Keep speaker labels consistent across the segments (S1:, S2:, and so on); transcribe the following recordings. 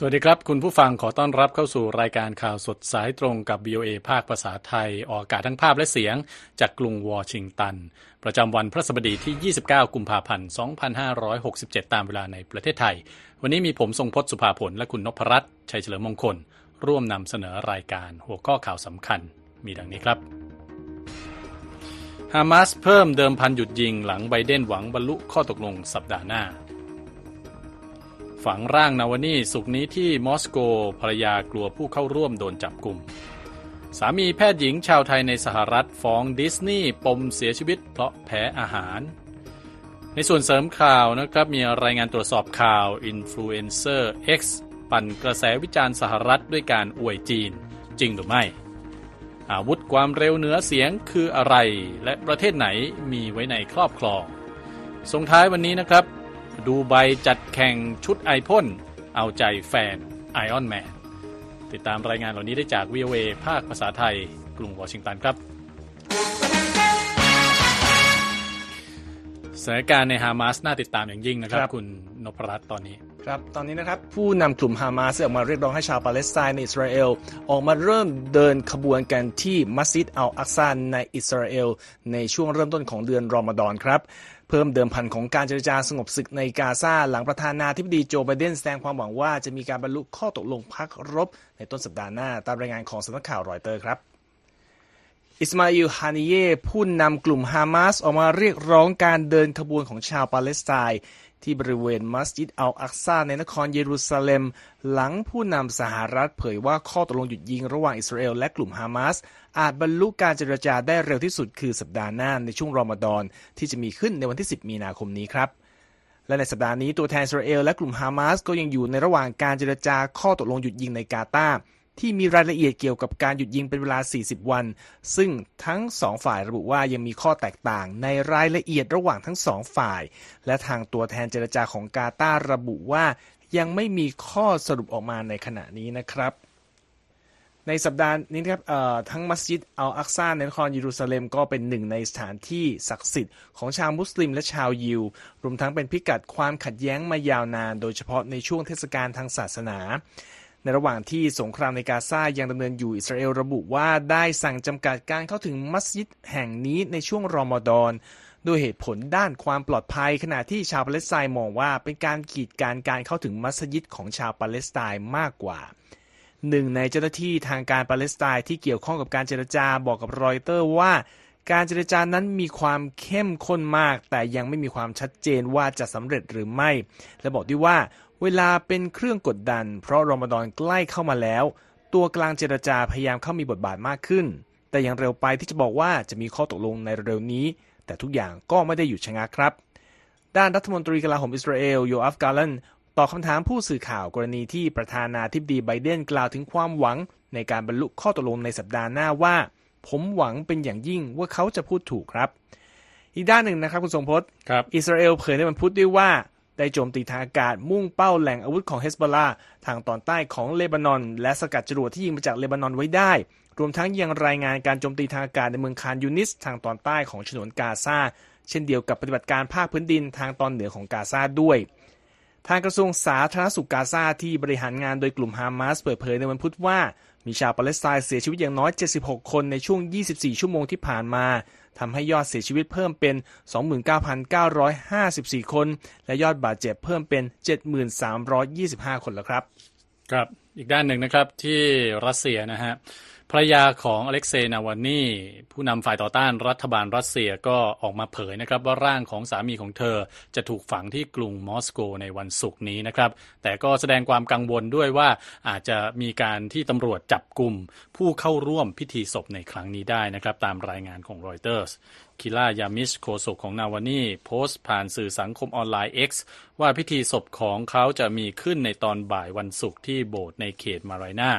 S1: สวัสดีครับ คุณผู้ฟังขอต้อนรับเข้าสู่รายการข่าวสดสายตรงกับ VOA ภาคภาษาไทย ออกอากาศทั้งภาพและเสียง จากกรุงวอชิงตัน ประจำวันพระสบดีที่ 29 กุมภาพันธ์ 2567 ตามเวลาในประเทศไทย วันนี้มีผมทรงพศสุภาผล และคุณนพรัตน์ชัยเฉลิมมงคล ร่วมนำเสนอรายการหัวข้อข่าวสำคัญ มีดังนี้ครับฮามาสเพิ่มเดิมพันหยุดยิงหลังไบเดนหวังบรรลุข้อตกลงสัปดาห์หน้า ฝังร่างนาวาลนีศุกร์นี้ที่มอสโกภรรยากลัวผู้เข้าร่วมโดนจับกลุ่ม สามีแพทย์หญิงชาวไทยในสหรัฐฟ้องดิสนีย์ปมเสียชีวิตเพราะแพ้อาหาร ในส่วนเสริมข่าวนะครับมีรายงานตรวจสอบข่าวอินฟลูเอนเซอร์ X ปั่นกระแสวิจารณ์สหรัฐด้วยการอวยจีน จริงหรือไม่ อาวุธความเร็วเหนือเสียงคืออะไร และประเทศไหนมีไว้ในครอบครองส่งท้ายวันนี้นะครับ ดูใบจัดแข่งชุดไอพ่นเอาใจแฟนไอออนแมนติดตามรายงานเหล่านี้ได้จาก VOA ภาคภาษาไทย กรุงวอชิงตันครับสถานการณ์ในฮามาสน่าติดตามอย่างยิ่งนะครับ คุณนพรัตน์ตอนนี้
S2: ครับตอนนี้นะครับ ผู้นำกลุ่มฮามาสออกมาเรียกร้องให้ชาวปาเลสไตน์ในอิสราเอล ออกมาเริ่มเดินขบวนกันที่มัสยิดอัลอักซานในอิสราเอล ในช่วงเริ่มต้นของเดือนรอมฎอนครับ เพิ่มเดิมพันของการเจรจาสงบศึกในกาซาหลังประธานาธิบดีโจไบเดนแสดงความหวังว่าจะมีการบรรลุข้อตกลงพักรบในต้นสัปดาห์หน้า ตามรายงานของสำนักข่าวรอยเตอร์ครับอิสมาอิลฮานิเย่ผู้นำกลุ่มฮามาสออกมาเรียกร้องการเดินขบวนของชาวปาเลสไตน์ ที่บริเวณมัสยิดอัลอักซาในนครเยรูซาเล็ม หลังผู้นำสหรัฐเผยว่าข้อตกลงหยุดยิงระหว่างอิสราเอลและกลุ่มฮามาสอาจบรรลุการเจรจาได้เร็วที่สุดคือสัปดาห์หน้าในช่วงรอมฎอนที่จะมีขึ้นในวันที่ 10 มีนาคมนี้ครับและในสัปดาห์นี้ตัวแทนอิสราเอลและกลุ่มฮามาสก็ยังอยู่ในระหว่างการเจรจาข้อตกลงหยุดยิงในกาตาร์ ที่มีรายละเอียดเกี่ยวกับการหยุดยิงเป็นเวลา 40 วัน ซึ่งทั้งสองฝ่ายระบุว่ายังมีข้อแตกต่างในรายละเอียดระหว่างทั้งสองฝ่าย และทางตัวแทนเจรจาของกาตาร์ระบุว่ายังไม่มีข้อสรุปออกมาในขณะนี้นะครับในสัปดาห์นี้ครับทั้งมัสยิดอัลอักซาในนครเยรูซาเล็มก็เป็นหนึ่งในสถานที่ศักดิ์สิทธิ์ของชาวมุสลิมและชาวยิว รวมทั้งเป็นพิกัดความขัดแย้งมายาวนาน โดยเฉพาะในช่วงเทศกาลทางศาสนา ในระหว่างที่สงครามในกาซายังดำเนินอยู่อิสราเอลระบุว่าได้สั่งจำกัดการเข้าถึงมัสยิดแห่งนี้ในช่วงรอมฎอนด้วยเหตุผลด้านความปลอดภัย ขณะที่ชาวปาเลสไตน์มองว่าเป็นการกีดการการเข้าถึงมัสยิดของชาวปาเลสไตน์มากกว่าหนึ่งในเจ้าหน้าที่ทางการปาเลสไตน์ที่เกี่ยวข้องกับการเจรจาบอกกับรอยเตอร์ว่า การเจรจานั้นมีความเข้มข้นมาก แต่ยังไม่มีความชัดเจนว่าจะสำเร็จหรือไม่ และบอกด้วยว่า เวลาเป็นเครื่องกดดัน เพราะรอมฎอนใกล้เข้ามาแล้ว ตัวกลางเจรจาพยายามเข้ามีบทบาทมากขึ้น แต่ยังเร็วไปที่จะบอกว่าจะมีข้อตกลงในเร็วนี้ แต่ทุกอย่างก็ไม่ได้หยุดชะงักครับ ด้านรัฐมนตรีกลาโหมอิสราเอลโยอาฟกัลแลนต์ตอบคำถามผู้สื่อข่าวกรณีที่ประธานาธิบดีไบเดนกล่าวถึงความหวัง ในการบรรลุข้อตกลงในสัปดาห์หน้าว่า ผมหวังเป็นอย่างยิ่งว่าเขาจะพูดถูกครับ อีกด้านหนึ่งนะครับคุณทรงพจน์อิสราเอลเผยในวันพุธด้วยว่า ได้โจมตีทางอากาศมุ่งเป้าแหล่งอาวุธของเฮสบอลาทางตอนใต้ของเลบานอน และสกัดจรวดที่ยิงมาจากเลบานอนไว้ได้ รวมทั้งยังรายงานการโจมตีทางอากาศในเมืองคานยูนิส ทางตอนใต้ของฉนวนกาซาเช่นเดียวกับปฏิบัติการภาคพื้นดินทางตอนเหนือของกาซาด้วยทางกระทรวงสาธารณสุขกาซาที่บริหารงานโดยกลุ่มฮามาสเปิดเผยในวันพุธว่า มีชาวปาเลสไตน์เสียชีวิตอย่างน้อย 76 คนในช่วง 24 ชั่วโมงที่ผ่านมาทำให้ยอดเสียชีวิตเพิ่มเป็น 29,954 คน และยอดบาดเจ็บเพิ่มเป็น 7,325 คนแล้วครับ
S1: ครับ อีกด้านหนึ่งนะครับที่รัสเซียนะฮะ ภรยาของอเล็กเซย์นาวานีผู้นำฝ่ายต่อต้านรัฐบาลรัสเซียก็ออกมาเผยนะครับว่าร่างของสามีของเธอจะถูกฝังที่กรุงมอสโกในวันศุกร์นี้นะครับ แต่ก็แสดงความกังวลด้วยว่าอาจจะมีการที่ตำรวจจับกลุ่มผู้เข้าร่วมพิธีศพในครั้งนี้ได้นะครับ ตามรายงานของรอยเตอร์ส คิรายาร์มิชโฆษกของนาวาลนีโพสต์ผ่านสื่อสังคมออนไลน์ X ว่าพิธีศพของเขาจะมีขึ้นในตอนบ่ายวันศุกร์ที่โบสถ์ในเขตมาไรนา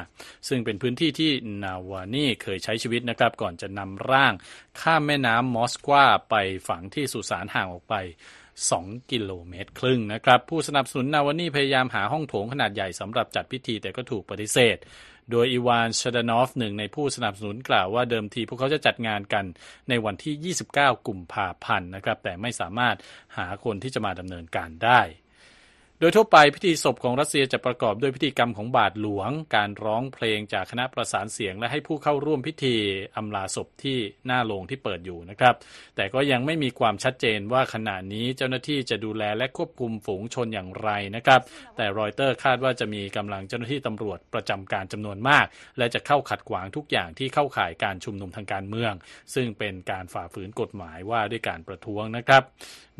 S1: ซึ่งเป็นพื้นที่ที่นาวานีเคยใช้ชีวิตนะครับ ก่อนจะนำร่าง ข้ามแม่น้ำมอสกวาไปฝังที่สุสานห่างออกไป2 กิโลเมตรครึ่งนะครับ ผู้สนับสนุนนาวานีพยายามหาห้องโถงขนาดใหญ่สำหรับจัดพิธีแต่ก็ถูกปฏิเสธ โดยอีวานชดานอฟหนึ่งในผู้สนับสนุนกล่าวว่าเดิมทีพวกเขาจะจัดงานกันในวันที่ 29 กุมภาพันธ์นะครับ แต่ไม่สามารถหาคนที่จะมาดำเนินการได้ โดยทั่วไปพิธีศพของรัสเซียจะประกอบด้วยพิธีกรรมของบาทหลวง การร้องเพลงจากคณะประสานเสียง และให้ผู้เข้าร่วมพิธีอำลาศพที่หน้าโรงที่เปิดอยู่นะครับ แต่ก็ยังไม่มีความชัดเจนว่าขณะนี้เจ้าหน้าที่จะดูแลและควบคุมฝูงชนอย่างไรนะครับ แต่รอยเตอร์คาดว่าจะมีกำลังเจ้าหน้าที่ตำรวจประจำการจำนวนมาก และจะเข้าขัดขวางทุกอย่างที่เข้าข่ายการชุมนุมทางการเมือง ซึ่งเป็นการฝ่าฝืนกฎหมายว่าด้วยการประท้วงนะครับ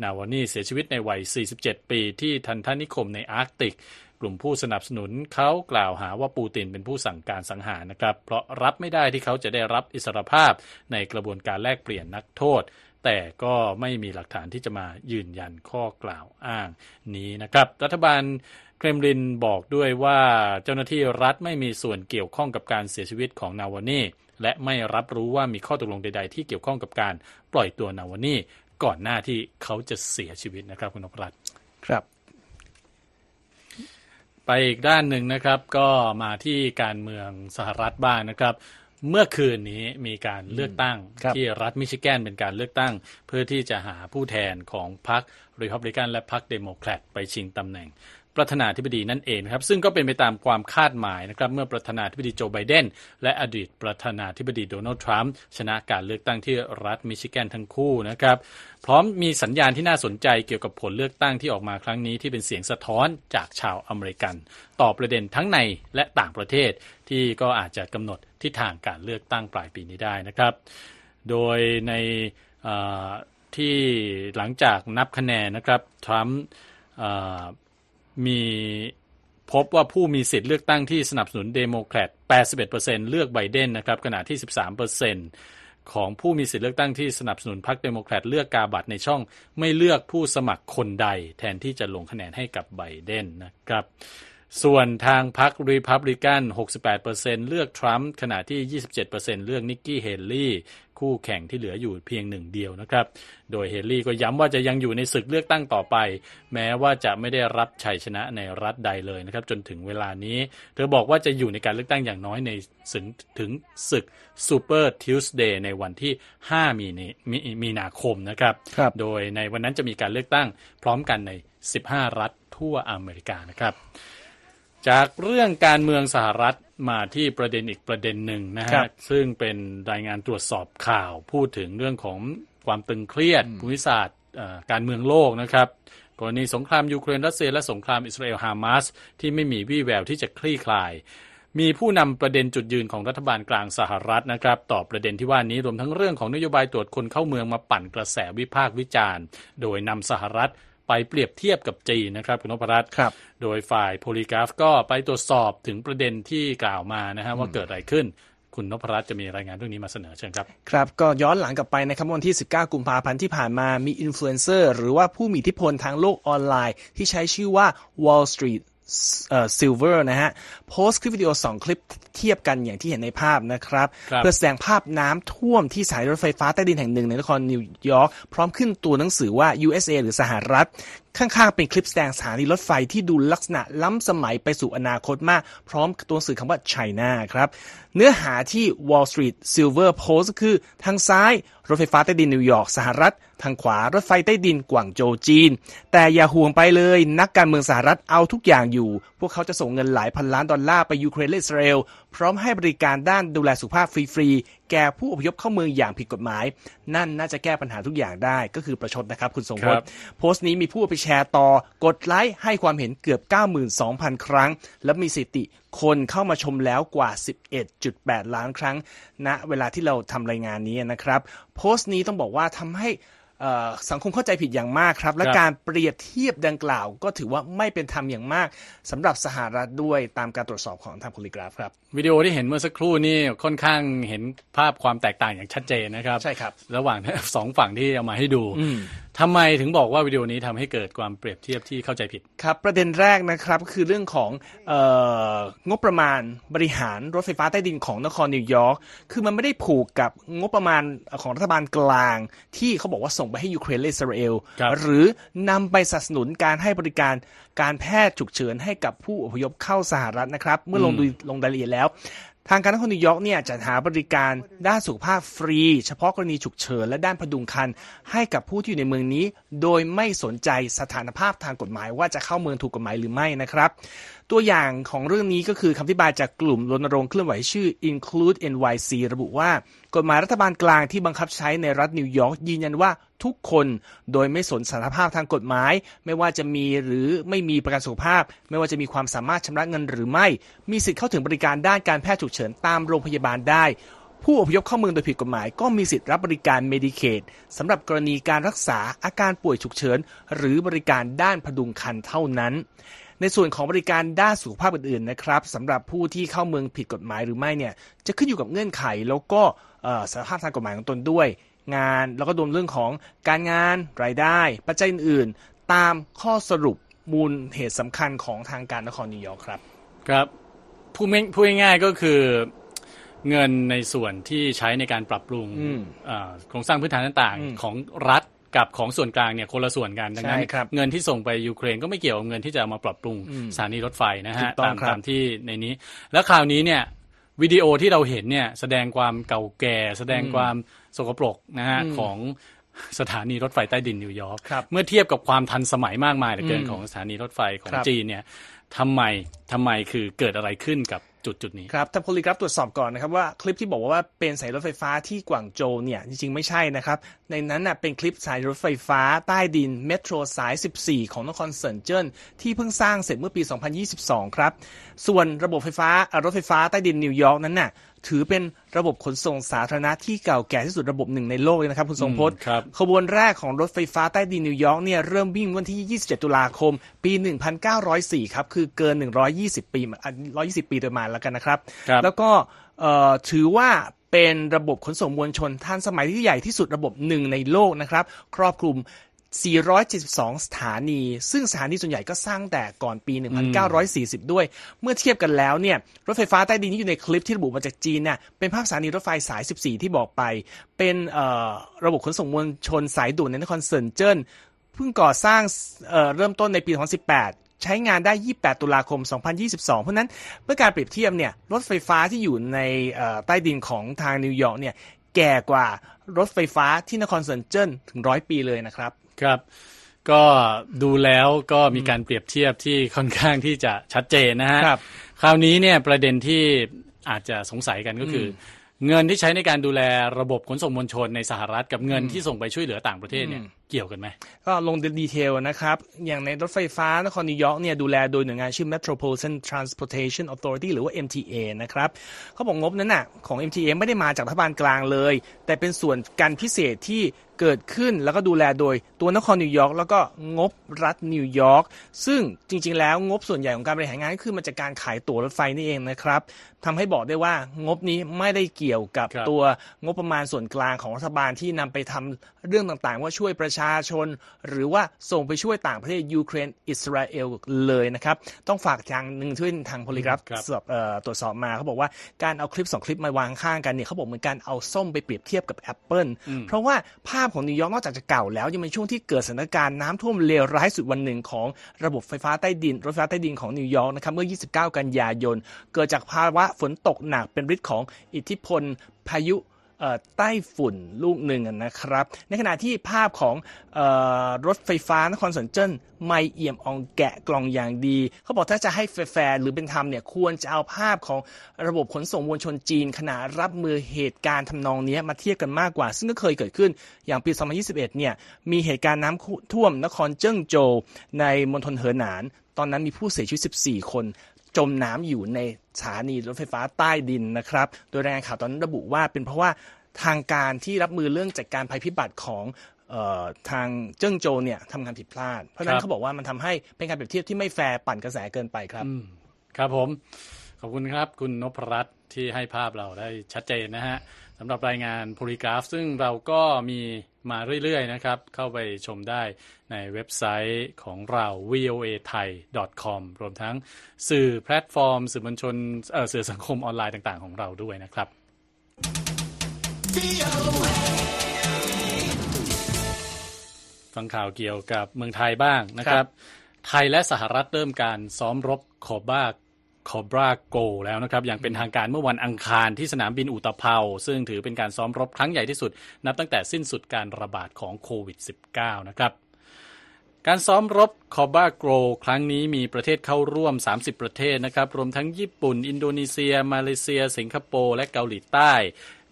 S1: นาวานี่เสียชีวิตในวัย 47 ปีที่ทันทนิคมในอาร์กติก กลุ่มผู้สนับสนุนเขากล่าวหาว่าปูตินเป็นผู้สั่งการสังหารนะครับ เพราะรับไม่ได้ที่เขาจะได้รับอิสรภาพในกระบวนการแลกเปลี่ยนนักโทษ แต่ก็ไม่มีหลักฐานที่จะมายืนยันข้อกล่าวอ้างนี้นะครับ รัฐบาลเครมลินบอกด้วยว่าเจ้าหน้าที่รัฐไม่มีส่วนเกี่ยวข้องกับการเสียชีวิตของนาวานีและไม่รับรู้ว่ามีข้อตกลงใด ๆ ที่เกี่ยวข้องกับการปล่อยตัวนาวานีก่อนหน้าที่เขาจะเสียชีวิตนะครับคุณนพรัตน์
S2: ครับ
S1: ไปอีกด้านหนึ่งนะครับก็มาที่การเมืองสหรัฐบ้างนะครับ เมื่อคืนนี้มีการเลือกตั้ง
S2: ครับ
S1: ที่รัฐมิชิแกนเป็นการเลือกตั้ง เพื่อที่จะหาผู้แทนของพรรครีพับลิกันและพรรคเดโมแครตไปชิงตำแหน่ง ประธานาธิบดีนั่นเองนะครับซึ่งก็เป็นไปตามความคาดหมายนะครับเมื่อประธานาธิบดีโจไบเดนและอดีตประธานาธิบดีโดนัลด์ทรัมป์ชนะการเลือกตั้งที่รัฐมิชิแกนทั้งคู่นะครับพร้อมมีสัญญาณที่น่าสนใจเกี่ยวกับผลเลือกตั้งที่ออกมาครั้งนี้ที่เป็นเสียงสะท้อนจากชาวอเมริกัน ต่อประเด็นทั้งในและต่างประเทศที่ก็อาจจะกำหนดทิศทางการเลือกตั้งปลายปีนี้ได้นะครับ โดยในที่หลังจากนับคะแนนนะครับทรัมป์ มีพบว่าผู้มีสิทธิ์เลือกตั้งที่สนับสนุนเดโมแครต 81%เลือกไบเดนนะครับขณะที่ 13%ของผู้มีสิทธิ์เลือกตั้งที่สนับสนุนพรรคเดโมแครตเลือกกาบัตรในช่อง ไม่เลือกผู้สมัครคนใด แทนที่จะลงคะแนนให้กับไบเดนนะครับ ส่วนทางพรรครีพับลิกัน 68%เลือกทรัมป์ขณะที่ 27%เลือกนิกกี้เฮลลี่ คู่แข่งที่เหลืออยู่เพียงหนึ่งเดียวนะครับ โดยเฮลลี่ก็ย้ำว่าจะยังอยู่ในศึกเลือกตั้งต่อไป แม้ว่าจะไม่ได้รับชัยชนะในรัฐใดเลยนะครับ จนถึงเวลานี้ เธอบอกว่าจะอยู่ในการเลือกตั้งอย่างน้อยในถึงถึงศึก Super Tuesday ในวันที่ 5 มีนมีมีนาคมนะครับ
S2: ครับ
S1: โดยในวันนั้นจะมีการเลือกตั้งพร้อมกันใน 15 รัฐทั่วอเมริกานะครับ จากเรื่องการเมืองสหรัฐมาที่ประเด็นอีกประเด็นหนึ่งนะ
S2: ครั
S1: ฮะ
S2: บ
S1: ซึ่งเป็นรายงานตรวจสอบข่าวพูดถึงเรื่องของความตึงเครียดภูมิศาสตร์เอ่อการเมืองโลกนะครับกรณีสงครามยูเครนรัสเซียและสงครามอิสราเอลฮามาสที่ไม่มีวี่แววที่จะคลี่คลาย มีผู้นำประเด็นจุดยืนของรัฐบาลกลางสหรัฐนะครับต่อประเด็นที่ว่านี้รวมทั้งเรื่องของนโยบายตรวจคนเข้าเมืองมาปั่นกระแสวิพากษ์วิจารณ์ โดยนำสหรัฐ ไปเปรียบเทียบกับจีนนะครับคุณนพรัตน์
S2: ครับ
S1: โดยฝ่ายโพลีกราฟก็ไปตรวจสอบถึงประเด็นที่กล่าวมานะฮะว่าเกิดอะไรขึ้นคุณนพรัตน์จะมีรายงานเรื่องนี้มาเสนอเชิญครับ
S2: ครับ ก็ย้อนหลังกลับไปนะครับวันที่ 19 กุมภาพันธ์ที่ผ่านมามีอินฟลูเอนเซอร์หรือว่าผู้มีอิทธิพลทางโลกออนไลน์ ที่ใช้ชื่อว่า Wall Street เอ่อ Silver นะฮะโพสต์คลิปวิดีโอ 2 คลิปเทียบกันอย่างที่เห็นในภาพนะครับ
S1: ครับ
S2: เพื่อแสดงภาพน้ำท่วมที่สถานีรถไฟฟ้าใต้ดินแห่งหนึ่งในนครนิวยอร์กพร้อมขึ้นตัวหนังสือว่า USA หรือสหรัฐ ข้างๆ เป็นคลิปแสดงสถานีรถไฟที่ดูลักษณะล้ำสมัยไปสู่อนาคตมาก พร้อมกับตัวหนังสือคำว่า China ครับ เนื้อหาที่ Wall Street Silver Post ก็คือทางซ้ายรถไฟฟ้าใต้ดินนิวยอร์กสหรัฐ ทางขวารถไฟใต้ดินกวางโจวจีน แต่อย่าห่วงไปเลย นักการเมืองสหรัฐเอาทุกอย่างอยู่ พวกเขาจะส่งเงินหลายพันล้านดอลลาร์ไปยูเครนและอิสราเอล พร้อมให้บริการด้านดูแลสุขภาพฟรีๆ แก่ผู้อพยพเข้าเมืองอย่างผิดกฎหมาย นั่นน่าจะแก้ปัญหาทุกอย่างได้ก็คือประชดนะครับคุณทรงพจน์
S1: ครับ
S2: โพสต์นี้มีผู้เอาไปแชร์ต่อกดไลค์ให้ความเห็นเกือบ 92,000 ครั้ง และมีสถิติคนเข้ามาชมแล้วกว่า 11.8 ล้านครั้งณเวลาที่เราทำรายงานนี้นะครับ โพสต์นี้ต้องบอกว่าทำให้เอ่อ สังคมเข้าใจผิดอย่างมากครับ และ
S1: ครับ
S2: การเปรียบเทียบดังกล่าว ก็ถือว่าไม่เป็นธรรมอย่างมากสำหรับสหรัฐด้วยตามการตรวจสอบของทางโพลิกราฟครับ
S1: วิดีโอที่เห็นเมื่อสักครู่นี่ค่อนข้างเห็นภาพความแตกต่างอย่างชัดเจนนะครับ
S2: ใช่ครับ
S1: ระหว่างสองฝั่งที่เอามาให้ดูทำไมถึงบอกว่าวิดีโอนี้ทำให้เกิดความเปรียบเทียบที่เข้าใจผิด
S2: ครับ ประเด็นแรกนะครับก็คือเรื่องของเอองบประมาณบริหารรถไฟฟ้าใต้ดินของนครนิวยอร์กคือมันไม่ได้ผูกกับงบประมาณของรัฐบาลกลาง ที่เขาบอกว่าส่งไปให้ยูเครนและอิสราเอล
S1: ครับ
S2: หรือนำไปสนับสนุนการให้บริการการแพทย์ฉุกเฉินให้กับผู้อพยพเข้าสหรัฐนะครับ เมื่อลงดูลงรายละเอียดแล้ว ทางการนครนิวยอร์กเนี่ยจัดหาบริการด้านสุขภาพฟรี เฉพาะกรณีฉุกเฉินและด้านผดุงครรภ์ให้กับผู้ที่อยู่ในเมืองนี้ โดยไม่สนใจสถานภาพทางกฎหมายว่าจะเข้าเมืองถูกกฎหมายหรือไม่นะครับ ตัวอย่างของเรื่องนี้ก็คือคำอธิบายจากกลุ่มรณรงค์เคลื่อนไหวชื่อ Include NYC ระบุว่า กฎหมายรัฐบาลกลางที่บังคับใช้ในรัฐนิวยอร์กยืนยันว่าทุกคนโดยไม่สนสถานภาพทางกฎหมาย ไม่ว่าจะมีหรือไม่มีประกันสุขภาพ ไม่ว่าจะมีความสามารถชำระเงินหรือไม่ มีสิทธิ์เข้าถึงบริการด้านการแพทย์ฉุกเฉินตามโรงพยาบาลได้ ผู้อพยพเข้าเมืองโดยผิดกฎหมาย ก็มีสิทธิ์รับบริการเมดิเคดสำหรับกรณีการรักษาอาการป่วยฉุกเฉินหรือบริการด้านพดุงครรภ์เท่านั้น ในส่วนของบริการด้านสุขภาพอื่นๆนะครับสำหรับผู้ที่เข้าเมืองผิดกฎหมายหรือไม่เนี่ยจะขึ้นอยู่กับเงื่อนไขแล้วก็เอ่อสภาพทางกฎหมายของตนด้วย งานแล้วก็รวมเรื่องของการงานรายได้ ปัจจัยอื่นๆ ตามข้อสรุปมูลเหตุสำคัญของทางการนครนิวยอร์กครับ
S1: ครับพูดไม่พูดง่ายๆก็คือเงินในส่วนที่ใช้ในการปรับปรุง
S2: อืม
S1: อ่าโครงสร้างพื้นฐานต่าง
S2: อืม
S1: ๆของรัฐ กับของส่วนกลางเนี่ยคนละส่วนกันดังนั้น
S2: ใช่ครับ
S1: เงินที่ส่งไปยูเครนก็ไม่เกี่ยวกับเงินที่จะเอามาปรับปรุง
S2: อืม
S1: สถานีรถไฟนะ
S2: ถู
S1: ฮะ
S2: กต้อง
S1: ตาม
S2: ครับ
S1: ตามที่ในนี้ แล้วคราวนี้เนี่ยวิดีโอที่เราเห็นเนี่ยแสดงความเก่าแก่ แสดงความสกปรกนะฮะ
S2: อืม
S1: ของสถานีรถไฟใต้ดินนิวยอร์ก
S2: ครับ
S1: เมื่อเทียบกับความทันสมัยมากมายเหลือเกิน
S2: อืม
S1: ของสถานีรถไฟของ
S2: ครับ
S1: จีนเนี่ยทำไมทำไมคือเกิดอะไรขึ้นกับ จุดจุดนี้
S2: ครับทางโพลีกราฟตรวจสอบก่อนนะครับว่าคลิปที่บอกว่าเป็นสายรถไฟฟ้าที่กวางโจวเนี่ยจริงๆไม่ใช่นะครับ ในนั้นน่ะเป็นคลิปสายรถไฟฟ้าใต้ดิน Metro สาย 14 ของนครเซินเจิ้นที่เพิ่งสร้างเสร็จเมื่อปี 2022 ครับ ส่วนระบบไฟฟ้ารถไฟฟ้าใต้ดินนิวยอร์กนั้นน่ะ ถือเป็นระบบขนส่งสาธารณะที่เก่าแก่ที่สุดระบบหนึ่งในโลกเลยนะครับ คุณทรงพจน์
S1: อืมครับ
S2: ขบวนแรกของรถไฟฟ้าใต้ดินนิวยอร์กเนี่ยเริ่มวิ่งวันที่ 27 ตุลาคม ปี 1904 ครับ คือเกิน 120 ปีอะ120 ปีโดยประมาณแล้วกันนะครับ
S1: ครับ
S2: แล้วก็เอ่อถือว่าเป็นระบบขนส่งมวลชนทันสมัยที่ใหญ่ที่สุดระบบหนึ่งในโลกนะครับ ครอบคลุม 472 สถานี ซึ่งสถานีส่วนใหญ่ก็สร้างแต่ก่อนปี 1940 ด้วย เมื่อเทียบกันแล้วเนี่ย รถไฟฟ้าใต้ดินที่อยู่ในคลิปที่ระบุมาจากจีนเนี่ยเป็นภาพสถานีรถไฟสาย 14 ที่บอกไป เป็นเอ่อระบบขนส่งมวลชนสายด่วนในนครเซินเจิ้น เพิ่งก่อสร้างเอ่อเริ่มต้นในปี 2018ใช้งานได้ 28 ตุลาคม 2022 เพราะฉะนั้นเมื่อการเปรียบเทียบเนี่ย รถไฟฟ้าที่อยู่ในเอ่อใต้ดินของทางนิวยอร์กเนี่ย แก่กว่ารถไฟฟ้าที่นครเซินเจิ้นถึงร้อยปีเลยนะครับ
S1: ครับ ก็ดูแล้วก็มีการเปรียบเทียบที่ค่อนข้างที่จะชัดเจนนะฮะ
S2: ครับ
S1: คราวนี้เนี่ยประเด็นที่อาจจะสงสัยกันก็คือเงินที่ใช้ในการดูแลระบบขนส่งมวลชนในสหรัฐกับเงินที่ส่งไปช่วยเหลือต่างประเทศเนี่ย เกี่ยวกันไหม
S2: ก็ลง detail นะครับ อย่างในรถไฟฟ้านครนิวยอร์กเนี่ยดูแลโดยหน่วยงานชื่อ Metropolitan Transportation Authority หรือว่า MTA นะครับเขาบอกงบนั้นน่ะของ MTA ไม่ได้มาจากรัฐบาลกลางเลย แต่เป็นส่วนงานพิเศษที่เกิดขึ้นแล้วก็ดูแลโดยตัวนครนิวยอร์กแล้วก็งบรัฐนิวยอร์กซึ่งจริง ๆ แล้วงบส่วนใหญ่ของการบริหารงานก็คือมาจากการขายตั๋วรถไฟนี่เองนะครับทำให้บอกได้ว่างบนี้ไม่ได้เกี่ยวกับ
S1: ครับ
S2: ตัวงบประมาณส่วนกลางของรัฐบาลที่นำไปทำเรื่องต่างๆ ว่าช่วยประชาชน หรือว่าส่งไปช่วยต่างประเทศยูเครนอิสราเอลเลยนะครับ ต้องฝากทางหนึ่งที่ทาง Polygraph
S1: ครับ
S2: สอบเอ่อตรวจสอบมาเขาบอกว่าการเอาคลิปสองคลิปมาวางข้างกันเนี่ยเขาบอกเหมือนการเอาส้มไปเปรียบเทียบกับแอปเปิลเพราะว่าภาพของนิวยอร์กนอกจากจะเก่าแล้ว ยังเป็นช่วงที่เกิดสถานการณ์น้ำท่วมเลวร้ายสุดวันหนึ่งของระบบไฟฟ้าใต้ดิน รถไฟฟ้าใต้ดินของนิวยอร์กนะครับเมื่อ 29 กันยายน เกิดจากภาวะฝนตกหนักเป็นฤทธิ์ของอิทธิพลพายุเอ่อ ไต้ฝุ่นลูกหนึ่งนะครับ ในขณะที่ภาพของออรถไฟฟ้านครสนเจิ้นไม่เอี่ยมอองแกะกล่องอย่างดี เขาบอกถ้าจะให้แฟร์หรือเป็นธรรมเนี่ยควรจะเอาภาพของระบบขนส่งมวลชนจีน ขณะรับมือเหตุการณ์ทำนองนี้มาเทียบกันมากกว่า ซึ่งก็เคยเกิดขึ้นอย่างปี 2021 เนี่ยมีเหตุการณ์น้ำท่วมนครเจิ้งโจวในมณฑลเหอหนาน ตอนนั้นมีผู้เสียชีวิต 14 คน จมน้ำอยู่ในสถานีรถไฟฟ้าใต้ดินนะครับ โดยรายงานข่าวตอนนั้นระบุว่าเป็นเพราะว่าทางการที่รับมือเรื่องจัดการภัยพิบัติของเออทางเจิ้งโจวเนี่ยทำงานผิดพลาด เพราะฉะนั้
S1: ครั
S2: น
S1: บ
S2: เขาบอกว่ามันทำให้เป็นการเปรียบเทียบที่ไม่แฟร์ปั่นกระแสเกินไปครับ
S1: อืมครับผม ขอบคุณครับ คุณนพรัตน์ที่ให้ภาพเราได้ชัดเจนนะฮะสำหรับรายงาน Polygraph ซึ่งเราก็มี มาเรื่อยๆนะครับ เข้าไปชมได้ในเว็บไซต์ของเรา voa thai com รวมทั้งสื่อแพลตฟอร์ม สื่อมวลชนเอ่อสื่อสังคมออนไลน์ต่างๆ ของเราด้วยนะครับ ฟังข่าวเกี่ยวกับเมืองไทยบ้างนะครับ ไทยและสหรัฐเริ่มการซ้อมรบโคบ้า คอบราโกแล้วนะครับ อย่างเป็นทางการเมื่อวันอังคารที่สนามบินอุตภเปาซึ่งถือเป็นการซ้อมรบครั้งใหญ่ที่สุด นับตั้งแต่สิ้นสุดการระบาดของโควิด -19 นะครับการซ้อมรบคอบาโกรครั้งนี้มีประเทศเข้าร่วม 30 ประเทศนะครับ รวมทั้งญี่ปุ่น อินโดนีเซีย มาเลเซีย สิงคโปร์ และเกาหลีใต้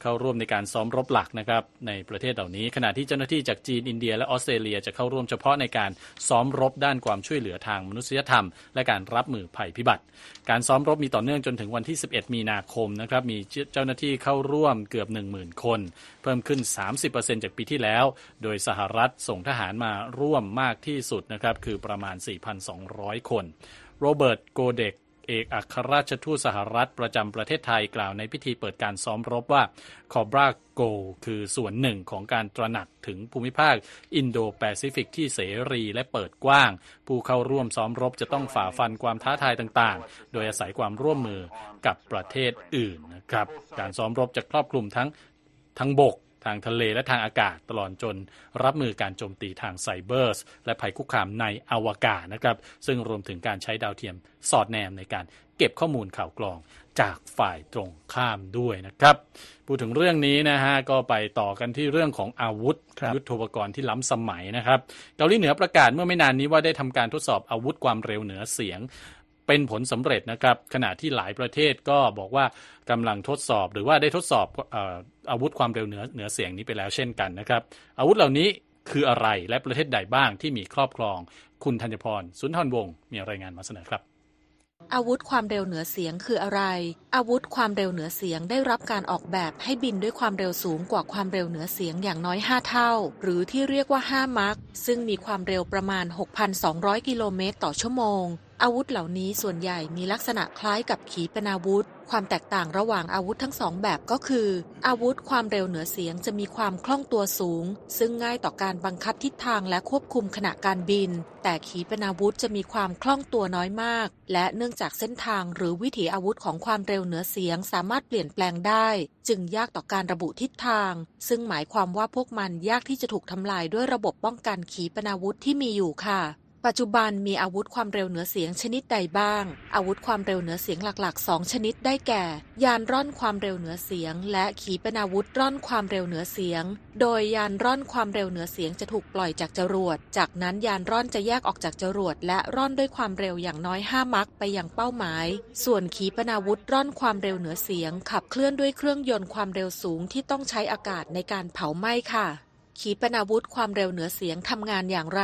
S1: เข้าร่วมในการซ้อมรบหลักนะครับในประเทศเหล่านี้ ขณะที่เจ้าหน้าที่จากจีนอินเดียและออสเตรเลียจะเข้าร่วมเฉพาะในการซ้อมรบด้านความช่วยเหลือทางมนุษยธรรม และการรับมือภัยพิบัติ การซ้อมรบมีต่อเนื่องจนถึงวันที่ 11 มีนาคมนะครับมีเจ้าหน้าที่เข้าร่วมเกือบ 10,000 คน เพิ่มขึ้น 30%จากปีที่แล้ว โดยสหรัฐส่งทหารมาร่วมมากที่สุดนะครับคือประมาณ 4,200 คนโรเบิร์ตโกเดค เอกอัครราชทูตสหรัฐประจำประเทศไทยกล่าวในพิธีเปิดการซ้อมรบว่า Cobra Gold คือส่วนหนึ่งของการตระหนักถึงภูมิภาคอินโดแปซิฟิกที่เสรีและเปิดกว้าง ผู้เข้าร่วมซ้อมรบจะต้องฝ่าฟันความท้าทายต่างๆ โดยอาศัยความร่วมมือกับประเทศอื่นนะครับ การซ้อมรบจะครอบคลุมทั้งทั้งบก ทางทะเลและทางอากาศตลอดจนรับมือการโจมตีทางไซเบอร์สและภัยคุกคามในอวกาศนะครับ ซึ่งรวมถึงการใช้ดาวเทียมสอดแนมในการเก็บข้อมูลข่าวกรองจากฝ่ายตรงข้ามด้วยนะครับ พูดถึงเรื่องนี้นะฮะก็ไปต่อกันที่เรื่องของอาวุธ ยุทโธปกรณ์ที่ล้ำสมัยนะครับ เกาหลีเหนือประกาศเมื่อไม่นานนี้ว่าได้ทำการทดสอบอาวุธความเร็วเหนือเสียง เป็นผลสำเร็จนะครับ ขณะที่หลายประเทศก็บอกว่ากำลังทดสอบ หรือว่าได้ทดสอบอาวุธความเร็วเหนือเหนือเสียงนี้ไปแล้วเช่นกันนะครับ อาวุธเหล่านี้คืออะไรและประเทศใดบ้างที่มีครอบครอง คุณธัญพรสุนทรวงศ์มีรายงานมาเสนอครับ
S3: อาวุธความเร็วเหนือเสียงคืออะไร อาวุธความเร็วเหนือเสียงได้รับการออกแบบให้บินด้วยความเร็วสูงกว่าความเร็วเหนือเสียงอย่างน้อย 5 เท่า หรือที่เรียกว่า 5 มักซึ่งมีความเร็วประมาณ 6,200 กิโลเมตรต่อชั่วโมง อาวุธเหล่านี้ส่วนใหญ่มีลักษณะคล้ายกับขีปนาวุธ ความแตกต่างระหว่างอาวุธทั้งสองแบบก็คือ อาวุธความเร็วเหนือเสียงจะมีความคล่องตัวสูง ซึ่งง่ายต่อการบังคับทิศทางและควบคุมขณะการบิน แต่ขีปนาวุธจะมีความคล่องตัวน้อยมาก และเนื่องจากเส้นทางหรือวิถีอาวุธของความเร็วเหนือเสียงสามารถเปลี่ยนแปลงได้ จึงยากต่อการระบุทิศทาง ซึ่งหมายความว่าพวกมันยากที่จะถูกทำลายด้วยระบบป้องกันขีปนาวุธที่มีอยู่ค่ะ ปัจจุบันมีอาวุธความเร็วเหนือเสียงชนิดใดบ้าง อาวุธความเร็วเหนือเสียงหลักๆ 2 ชนิดได้แก่ ยานร่อนความเร็วเหนือเสียง และขีปนาวุธร่อนความเร็วเหนือเสียง โดยยานร่อนความเร็วเหนือเสียงจะถูกปล่อยจากจรวด จากนั้นยานร่อนจะแยกออกจากจรวด และร่อนด้วยความเร็วอย่างน้อย 5 มักไปยังเป้าหมาย ส่วนขีปนาวุธร่อนความเร็วเหนือเสียง ขับเคลื่อนด้วยเครื่องยนต์ความเร็วสูงที่ต้องใช้อากาศในการเผาไหม้ค่ะขีปนาวุธความเร็วเหนือเสียงทำงานอย่างไร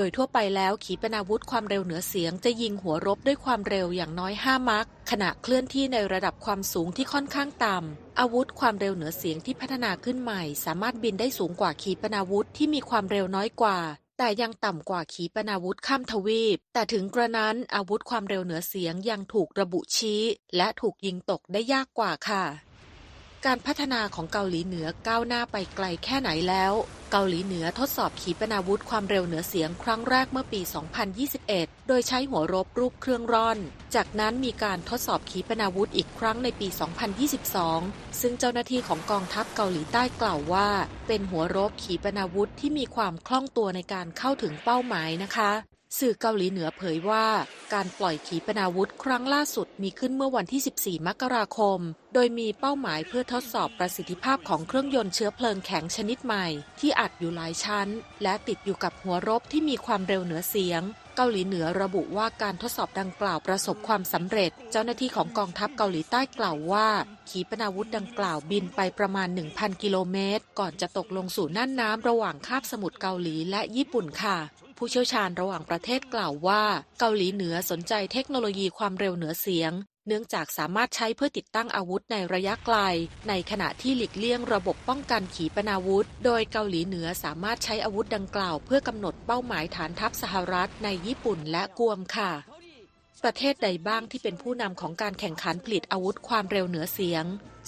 S3: โดยทั่วไปแล้วขีปนาวุธความเร็วเหนือเสียงจะยิงหัวรบด้วยความเร็วอย่างน้อย 5 มักขณะเคลื่อนที่ในระดับความสูงที่ค่อนข้างต่ำ อาวุธความเร็วเหนือเสียงที่พัฒนาขึ้นใหม่ สามารถบินได้สูงกว่าขีปนาวุธที่มีความเร็วน้อยกว่า แต่ยังต่ำกว่าขีปนาวุธข้ามทวีป แต่ถึงกระนั้นอาวุธความเร็วเหนือเสียงยังถูกระบุชี้ และถูกยิงตกได้ยากกว่าค่ะ การพัฒนาของเกาหลีเหนือก้าวหน้าไปไกลแค่ไหนแล้ว เกาหลีเหนือทดสอบขีปนาวุธความเร็วเหนือเสียงครั้งแรกเมื่อปี 2021 โดยใช้หัวรบรูปเครื่องร่อน จากนั้นมีการทดสอบขีปนาวุธอีกครั้งในปี 2022 ซึ่งเจ้าหน้าที่ของกองทัพเกาหลีใต้กล่าวว่า เป็นหัวรบขีปนาวุธที่มีความคล่องตัวในการเข้าถึงเป้าหมายนะคะ สื่อเกาหลีเหนือเผยว่า การปล่อยขีปนาวุธครั้งล่าสุดมีขึ้นเมื่อวันที่ 14 มกราคม โดยมีเป้าหมายเพื่อทดสอบประสิทธิภาพของเครื่องยนต์เชื้อเพลิงแข็งชนิดใหม่ ที่อัดอยู่หลายชั้น และติดอยู่กับหัวรบที่มีความเร็วเหนือเสียงเกาหลีเหนือระบุว่าการทดสอบดังกล่าวประสบความสำเร็จ เจ้าหน้าที่ของกองทัพเกาหลีใต้กล่าวว่า ขีปนาวุธดังกล่าวบินไปประมาณ 1,000 กิโลเมตร ก่อนจะตกลงสู่น่านน้ำระหว่างคาบสมุทรเกาหลีและญี่ปุ่นค่ะ ผู้เชี่ยวชาญระหว่างประเทศกล่าวว่า เกาหลีเหนือสนใจเทคโนโลยีความเร็วเหนือเสียง เนื่องจากสามารถใช้เพื่อติดตั้งอาวุธในระยะไกล ในขณะที่หลีกเลี่ยงระบบป้องกันขีปนาวุธ โดยเกาหลีเหนือสามารถใช้อาวุธดังกล่าว เพื่อกำหนดเป้าหมายฐานทัพสหรัฐในญี่ปุ่นและกวมค่ะ ประเทศใดบ้างที่เป็นผู้นำของการแข่งขันผลิตอาวุธความเร็วเหนือเสียง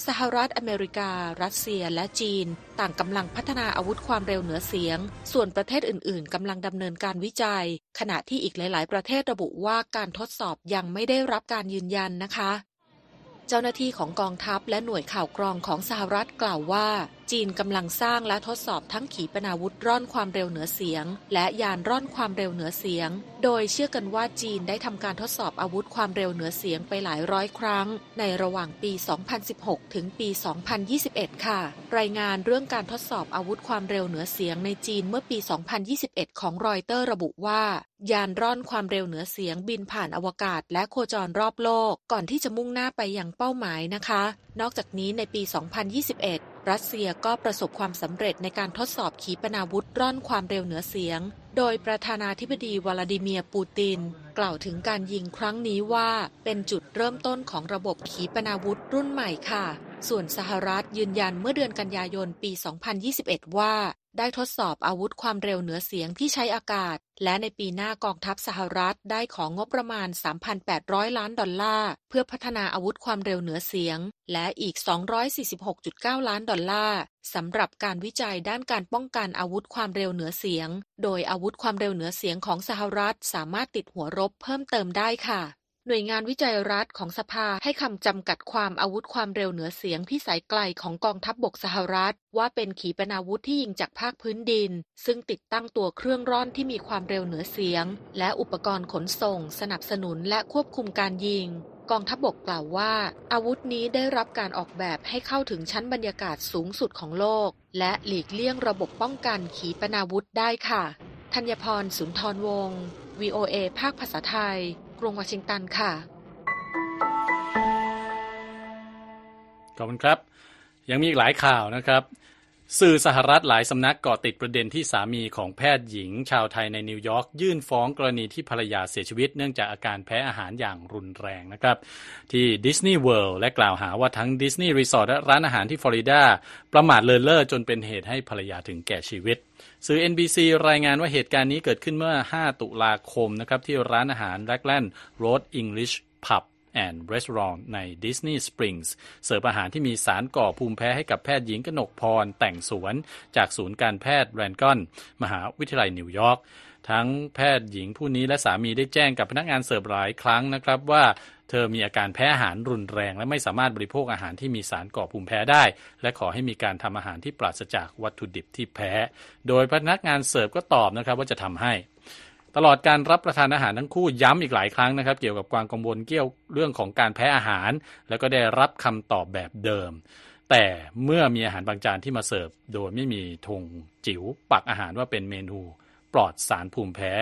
S3: สหรัฐอเมริกา รัสเซีย และจีน ต่างกำลังพัฒนาอาวุธความเร็วเหนือเสียง ส่วนประเทศอื่น ๆ กำลังดำเนินการวิจัย ขณะที่อีกหลาย ๆ ประเทศระบุว่าการทดสอบยังไม่ได้รับการยืนยันนะคะ เจ้าหน้าที่ของกองทัพและหน่วยข่าวกรองของสหรัฐกล่าวว่า จีนกำลังสร้างและทดสอบทั้งขีปนาวุธร่อนความเร็วเหนือเสียง และยานร่อนความเร็วเหนือเสียง โดยเชื่อกันว่าจีนได้ทำการทดสอบอาวุธความเร็วเหนือเสียงไปหลายร้อยครั้ง ในระหว่างปี 2016 ถึงปี 2021 ค่ะ รายงานเรื่องการทดสอบอาวุธความเร็วเหนือเสียงในจีนเมื่อปี 2021 ของรอยเตอร์ระบุว่ายานร่อนความเร็วเหนือเสียงบินผ่านอวกาศและโคจรรอบโลก ก่อนที่จะมุ่งหน้าไปยังเป้าหมายนะคะ นอกจากนี้ในปี 2021 รัสเซียก็ประสบความสำเร็จในการทดสอบขีปนาวุธร่อนความเร็วเหนือเสียงโดยประธานาธิบดีวลาดิเมียร์ปูติน กล่าวถึงการยิงครั้งนี้ว่าเป็นจุดเริ่มต้นของระบบขีปนาวุธรุ่นใหม่ค่ะ ส่วนสหรัฐยืนยันเมื่อเดือนกันยายนปี 2021 ว่า ได้ทดสอบอาวุธความเร็วเหนือเสียงที่ใช้อากาศ และในปีหน้ากองทัพสหรัฐได้ของงบประมาณ 3,800 ล้านดอลลาร์ เพื่อพัฒนาอาวุธความเร็วเหนือเสียง และอีก 246.9 ล้านดอลลาร์สำหรับการวิจัยด้านการป้องกันอาวุธความเร็วเหนือเสียง โดยอาวุธความเร็วเหนือเสียงของสหรัฐสามารถติดหัวรบเพิ่มเติมได้ค่ะ หน่วยงานวิจัยรัฐของสภาให้คำจำกัดความอาวุธความเร็วเหนือเสียงพิสัยไกลของกองทัพบบกสหรัฐ ว่าเป็นขีปนาวุธที่ยิงจากภาคพื้นดิน ซึ่งติดตั้งตัวเครื่องร่อนที่มีความเร็วเหนือเสียง และอุปกรณ์ขนส่ง สนับสนุนและควบคุมการยิง กองทัพบบกกล่าวว่า อาวุธนี้ได้รับการออกแบบให้เข้าถึงชั้นบรรยากาศสูงสุดของโลก และหลีกเลี่ยงระบบป้องกันขีปนาวุธได้ค่ะธัญพรสุนทรวงศ์ VOA ภาคภาษาไทย กรุงวอชิงตันค่ะ
S1: ขอบคุณครับ ยังมีอีกหลายข่าวนะครับ สื่อสหรัฐหลายสำนักเกาะติดประเด็นที่สามีของแพทย์หญิง ชาวไทยในนิวยอร์กยื่นฟ้องกรณีที่ภรรยาเสียชีวิต เนื่องจากอาการแพ้อาหารอย่างรุนแรงนะครับ ที่ดิสนีย์เวิลด์และกล่าวหาว่าทั้งดิสนีย์รีสอร์ทและร้านอาหารที่ฟลอริดา ประมาทเลินเล่อจนเป็นเหตุให้ภรรยาถึงแก่ชีวิตสื่อ NBC รายงานว่าเหตุการณ์นี้เกิดขึ้นเมื่อ 5 ตุลาคมนะครับที่ร้านอาหาร Ragland Road English Pub and Restaurant ใน Disney Springs เสิร์ฟอาหารที่มีสารก่อภูมิแพ้ให้กับแพทย์หญิงกนกพรแต่งสวน จากศูนย์การแพทย์แรนกอน มหาวิทยาลัยนิวยอร์กทั้งแพทย์หญิงผู้นี้และสามีได้แจ้งกับพนักงานเสิร์ฟหลายครั้งนะครับว่าเธอมีอาการแพ้อาหารรุนแรง และไม่สามารถบริโภคอาหารที่มีสารก่อภูมิแพ้ได้ และขอให้มีการทำอาหารที่ปราศจากวัตถุดิบที่แพ้ โดยพนักงานเสิร์ฟก็ตอบนะครับว่าจะทำให้ ตลอดการรับประทานอาหารทั้งคู่ย้ำอีกหลายครั้งนะครับ เกี่ยวกับความกังวลเกี่ยวเรื่องของการแพ้อาหาร แล้วก็ได้รับคำตอบแบบเดิม แต่เมื่อมีอาหารบางจานที่มาเสิร์ฟโดยไม่มีธงจิ๋วปักอาหารว่าเป็นเมนู ปลอดสารภูมิแพ้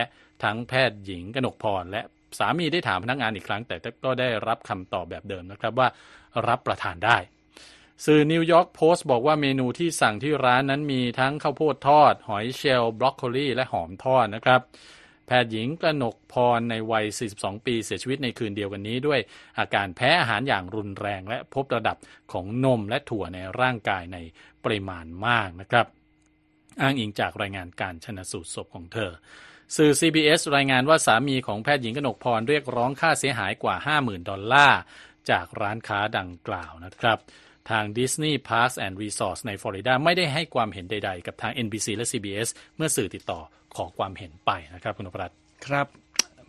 S1: ทั้งแพทย์หญิงกนกพรและสามีได้ถามพนักงานอีกครั้ง แต่ก็ได้รับคำตอบแบบเดิมนะครับว่ารับประทานได้สื่อนิวยอร์กโพสต์บอกว่าเมนูที่สั่งที่ร้านนั้นมีทั้งข้าวโพดทอด หอยเชลล์บรอกโคลีและหอมทอดนะครับ แพทย์หญิงกระหนกพรในวัย 42 ปีเสียชีวิตในคืนเดียวกันนี้ด้วย อาการแพ้อาหารอย่างรุนแรงและพบระดับของนมและถั่วในร่างกายในปริมาณมากนะครับ อ้างอิงจากรายงานการชนะสูตรศพของเธอสื่อ CBS รายงานว่าสามีของแพทย์หญิงกนกพรเรียกร้องค่าเสียหายกว่า 50,000 ดอลลาร์จากร้านค้าดังกล่าวนะครับ ทาง Disney Parks and Resorts ในฟลอริดาไม่ได้ให้ความเห็นใดๆ กับทาง NBC และ CBS เมื่อสื่อติดต่อ ขอความเห็นไปนะครับ คุณนพรัต
S2: ครับ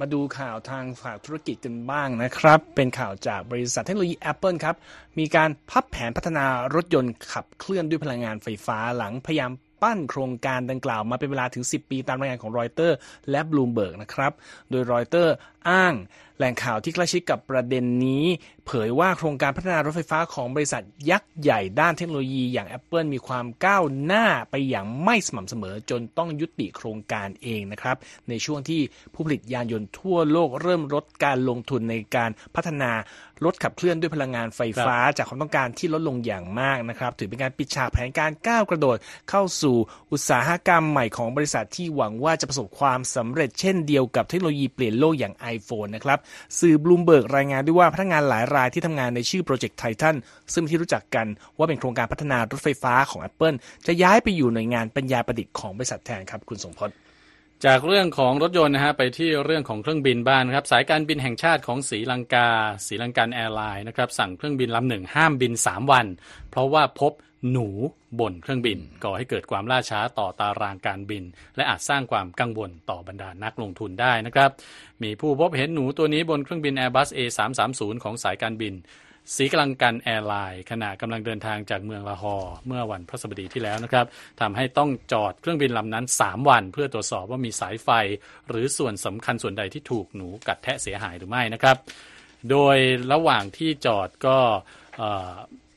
S2: มาดูข่าวทางฝ่ายธุรกิจกันบ้างนะครับ เป็นข่าวจากบริษัทเทคโนโลยี Apple ครับ มีการพับแผนพัฒนารถยนต์ขับเคลื่อนด้วยพลังงานไฟฟ้าหลังพยายามปั้นโครงการดังกล่าวมาเป็นเวลาถึง 10 ปีตามรายงานของรอยเตอร์และบลูมเบิร์กนะครับ โดยรอยเตอร์อ้าง แหล่งข่าวที่ใกล้ชิดกับประเด็นนี้ เผยว่าโครงการพัฒนารถไฟฟ้าของบริษัทยักษ์ใหญ่ด้านเทคโนโลยีอย่าง Apple มีความก้าวหน้าไปอย่างไม่สม่ำเสมอจนต้องยุติโครงการเองนะครับ ในช่วงที่ผู้ผลิตยานยนต์ทั่วโลกเริ่มลดการลงทุนในการพัฒนารถขับเคลื่อนด้วยพลังงานไฟฟ้าจากความต้องการที่ลดลงอย่างมากนะครับถือเป็นการปิดฉากแผนการก้าวกระโดดเข้าสู่อุตสาหกรรมใหม่ของบริษัทที่หวังว่าจะประสบความสำเร็จเช่นเดียวกับเทคโนโลยีเปลี่ยนโลกอย่าง iPhone นะครับสื่อบลูมเบิร์กรายงานด้วยว่าพนักงานหลายรายที่ทำงานในชื่อโปรเจกต์ไททันซึ่งเป็นที่รู้จักกันว่าเป็นโครงการพัฒนารถไฟฟ้าของ Apple จะย้ายไปอยู่หน่วยงานปัญญาประดิษฐ์ของบริษัทแทนครับคุณสมพศ
S1: จากเรื่องของรถยนต์นะฮะไปที่เรื่องของเครื่องบินบ้านครับสายการบินแห่งชาติของศรีลังกาศรีลังกันแอร์ไลน์นะครับสั่งเครื่องบินลำหนึ่งห้ามบิน 3 วัน เพราะว่าพบ หนูบนเครื่องบิน ก่อให้เกิดความล่าช้าต่อตารางการบิน และอาจสร้างความกังวลต่อบรรดานักลงทุนได้นะครับ มีผู้พบเห็นหนูตัวนี้บนเครื่องบิน Airbus A330 ของสายการบินศรีลังกันแอร์ไลน์ขณะกำลังเดินทางจากเมืองลาฮอร์เมื่อวันพฤหัสบดีที่แล้วนะครับทำให้ต้องจอดเครื่องบินลำนั้น 3 วัน เพื่อตรวจสอบว่ามีสายไฟ หรือส่วนสำคัญส่วนใดที่ถูกหนูกัดแทะเสียหายหรือไม่นะครับ โดยระหว่างที่จอดก็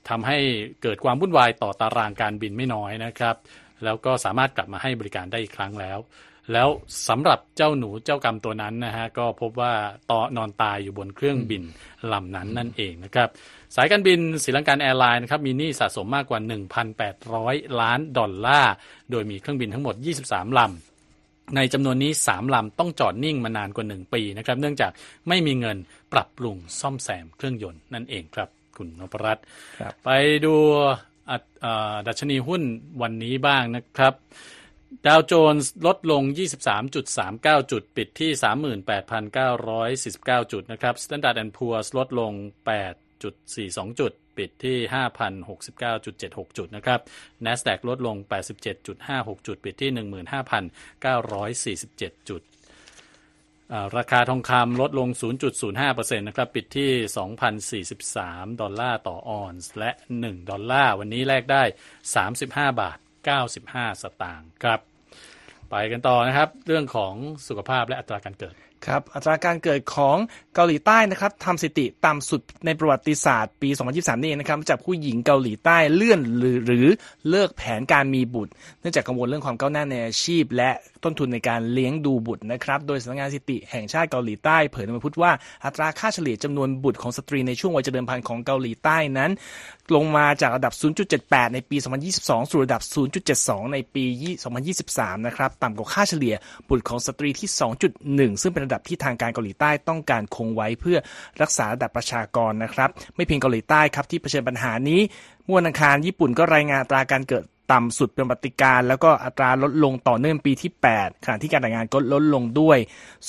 S1: ทำให้เกิดความวุ่นวายต่อตารางการบินไม่น้อยนะครับ แล้วก็สามารถกลับมาให้บริการได้อีกครั้งแล้ว แล้วสำหรับเจ้าหนูเจ้ากรรมตัวนั้นนะฮะก็พบว่าตอนอนตายอยู่บนเครื่องบินลำนั้นนั่นเองนะครับสายการบินศรีลังกันแอร์ไลน์นะครับมีหนี้สะสมมากกว่า 1,800 ล้านดอลลาร์ โดยมีเครื่องบินทั้งหมด 23 ลำในจำนวนนี้ 3 ลำต้องจอดนิ่งมานานกว่า 1 ปีนะครับ เนื่องจากไม่มีเงินปรับปรุงซ่อมแซมเครื่องยนต์นั่นเองครับ คุณนพรัตน์ไปดูดัชนีหุ้นวันนี้บ้างนะครับดาวโจนส์ลดลง 23.39 จุด ปิดที่ 38,949 จุดนะครับ Standard Poor's ลดลง 8.42 จุด ปิดที่ 5,069.76 จุดนะครับ NASDAQ ลดลง 87.56 จุด ปิดที่ 15,947 จุด ราคาทองคำลดลง 0.05%นะครับ ปิดที่ 2,043 ดอลลาร์ต่อออนซ์ และ 1 ดอลลาร์ วันนี้แลกได้ 35 บาท 95 สตางค์ครับ ไปกันต่อนะครับ เรื่องของสุขภาพและอัตราการเกิด
S2: ครับอัตราการเกิดของเกาหลีใต้นะครับทำสถิติต่ำสุดในประวัติศาสตร์ปี 2023 นี่เองนะครับจากผู้หญิงเกาหลีใต้เลื่อนหรือหรือเลิกแผนการมีบุตร เนื่องจากกังวลเรื่องความก้าวหน้าในอาชีพ และต้นทุนในการเลี้ยงดูบุตรนะครับโดยสำนักงานสถิติแห่งชาติเกาหลีใต้เผยในวันพุธว่าอัตราค่าเฉลี่ยจำนวนบุตรของสตรีในช่วงวัยเจริญพันธุ์ของเกาหลีใต้นั้นลงมาจากระดับ 0.78 ในปี 2022 สู่ระดับ 0.72 ในปี 2023 นะครับ ต่ำกว่าค่าเฉลี่ยบุตรของสตรีที่ 2.1 ซึ่งเป็นระดับที่ทางการเกาหลีใต้ต้องการคงไว้เพื่อรักษาระดับประชากรนะครับ ไม่เพียงเกาหลีใต้ครับที่เผชิญปัญหานี้มื่อวันอังคารญี่ปุ่นก็รายงานตราการเกิด ต่ำสุดเป็นปฏิการ แล้วก็อัตราลดลงต่อเนื่องปีที่ 8 ขณะที่การแต่งงานก็ลดลงด้วย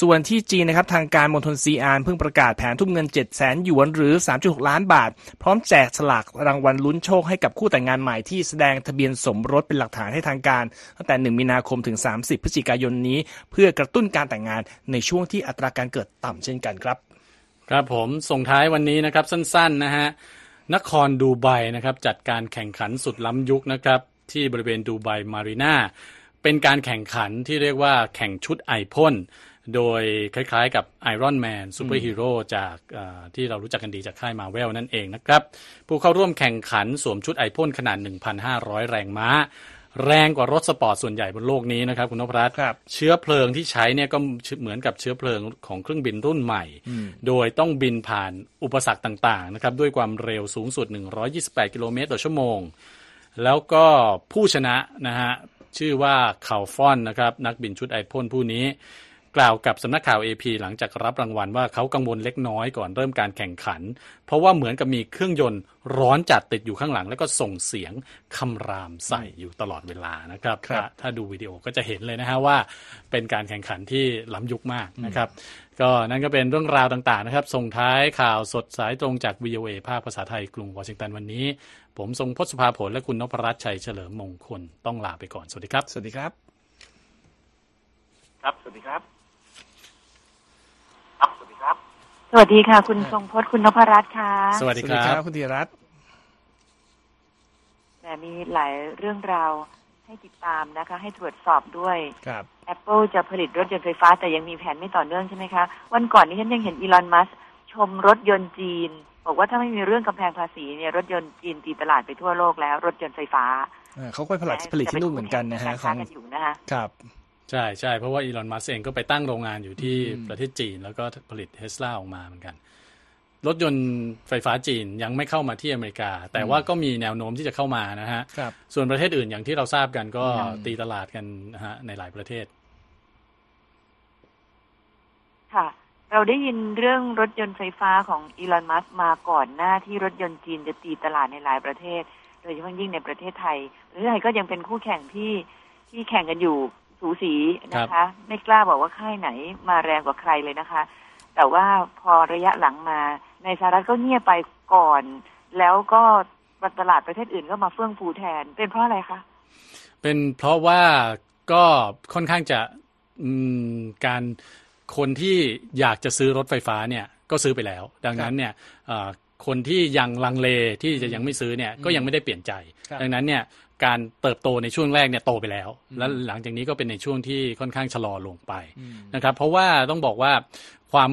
S2: ส่วนที่จีนนะครับทางการมณฑลซีอานเพิ่งประกาศแผนทุ่มเงิน 7 0 0 0 0หยวนหรือ 3.6 ล้านบาท พร้อมแจกสลากรางวัลลุ้นโชคให้กับคู่แต่งงานใหม่ที่แสดงทะเบียนสมรสเป็นหลักฐานให้ทางการ ตั้งแต่ 1 มีนาคมถึง 30 พฤศจิกายนนี้ เพื่อกระตุ้นการแต่งงานในช่วงที่อัตราการเกิดต่ำเช่นกันครับ
S1: ครับผมส่งท้ายวันนี้นะครับสั้นๆนะฮะนครดูไบนะครับจัดการแข่งขันสุดล้ำยุคนะครับ ที่บริเวณดูไบมารีนาเป็นการแข่งขันที่เรียกว่าแข่งชุดไอพ่นโดยคล้ายๆ กับไอรอนแมนซูเปอร์ฮีโร่จากที่เรารู้จักกันดีจากค่ายมาร์เวลนั่นเองนะครับ ผู้เข้าร่วมแข่งขันสวมชุดไอพ่นขนาด 1,500 แรงม้า แรงกว่ารถสปอร์ตส่วนใหญ่บนโลกนี้นะครับ คุณนพรัตน์เชื้อเพลิงที่ใช้เนี่ยก็เหมือนกับเชื้อเพลิงของเครื่องบินรุ่นใหม่ โดยต้องบินผ่านอุปสรรคต่างๆนะครับด้วยความเร็วสูงสุด 128 กิโลเมตรต่อชั่วโมง แล้วก็ผู้ชนะนะฮะชื่อว่าคาฟอนนะครับนักบินชุดไอพ่นผู้นี้ กล่าวกับสำนักข่าว AP หลังจากรับรางวัลว่าเขากังวลเล็กน้อยก่อนเริ่มการแข่งขัน เพราะว่าเหมือนกับมีเครื่องยนต์ร้อนจัดติดอยู่ข้างหลัง แล้วก็ส่งเสียงคำรามใส่อยู่ตลอดเวลานะครับรบถ้าดูวิดีโอก็จะเห็นเลยนะฮะว่าเป็นการแข่งขันที่ล้ำยุคมากนะครับ ก็นั่นก็เป็นเรื่องราวต่างๆนะครับ ส่งท้ายข่าวสดสายตรงจาก VOA ภาคภาษาไทยกรุงวอชิงตันวันนี้ ผมทรงพศภาผลและคุณนพรัตน์ชัยเฉลิมมงคลต้องลาไปก่อนสวัสดีครับ
S2: สวัสดีครับ
S4: ครับสวัสดีครับครับ สวัสดีครับ
S5: สวัสดีค่ะ คุณทรงพจน์คุณนพรัตน์ค่ะ
S1: สวัสดีครับ
S2: คุณธีรัตน์
S5: แต่มีหลายเรื่องราวให้ติดตามนะคะ ให้ตรวจสอบด้วย
S2: ครับ
S5: Apple จะผลิตรถยนต์ไฟฟ้า แต่ยังมีแผนไม่ต่อเนื่องใช่ไหมคะ วันก่อนนี้ฉันยังเห็นอีลอนมัสชมรถยนต์จีน บอกว่าถ้าไม่มีเรื่องกำแพงภาษีเนี่ยรถยนต์จีนตีตลาดไปทั่วโลกแล้ว รถยนต์ไฟฟ้า
S2: เขาก็ผลิตผลิตที่นู่นเหมือนกันนะฮะ
S5: ของอยู่นะคะ
S2: ครับ
S1: ใช่ใช่เพราะว่าอีลอนมัสเองก็ไปตั้งโรงงานอยู่ที่ประเทศจีน แล้วก็ผลิตเทสลาออกมาเหมือนกัน รถยนต์ไฟฟ้าจีนยังไม่เข้ามาที่อเมริกา แต่ว่าก็มีแนวโน้มที่จะเข้ามานะฮะส่วนประเทศอื่นอย่างที่เราทราบกันก็ตีตลาดกันนะฮะในหลายประเทศ
S5: ค่ะ เราได้ยินเรื่องรถยนต์ไฟฟ้าของอีลอนมัสมาก่อนหน้าที่รถยนต์จีนจะตีตลาดในหลายประเทศ โดยเฉพาะยิ่งในประเทศไทยประเทศไทยก็ยังเป็นคู่แข่งที่ที่แข่งกันอยู่ สูสีนะคะ ไม่กล้าบอกว่าค่ายไหนมาแรงกว่าใครเลยนะคะ แต่ว่าพอระยะหลังมาในสหรัฐก็เงียบไปก่อน แล้วก็ตลาดประเทศอื่นก็มาเฟื่องฟูแทน เป็นเพราะอะไรคะ
S1: เป็นเพราะว่าก็ค่อนข้างจะการคนที่อยากจะซื้อรถไฟฟ้าเนี่ยก็ซื้อไปแล้ว ดังนั้นเนี่ยคนที่ยังลังเลที่จะยังไม่ซื้อเนี่ยก็ยังไม่ได้เปลี่ยนใจ
S2: ครับ
S1: ดังนั้นเนี่ย การเติบโตในช่วงแรกเนี่ยโตไปแล้ว แล้วหลังจากนี้ก็เป็นในช่วงที่ค่อนข้างชะลอลงไปนะครับ เพราะว่าต้องบอกว่าความไม่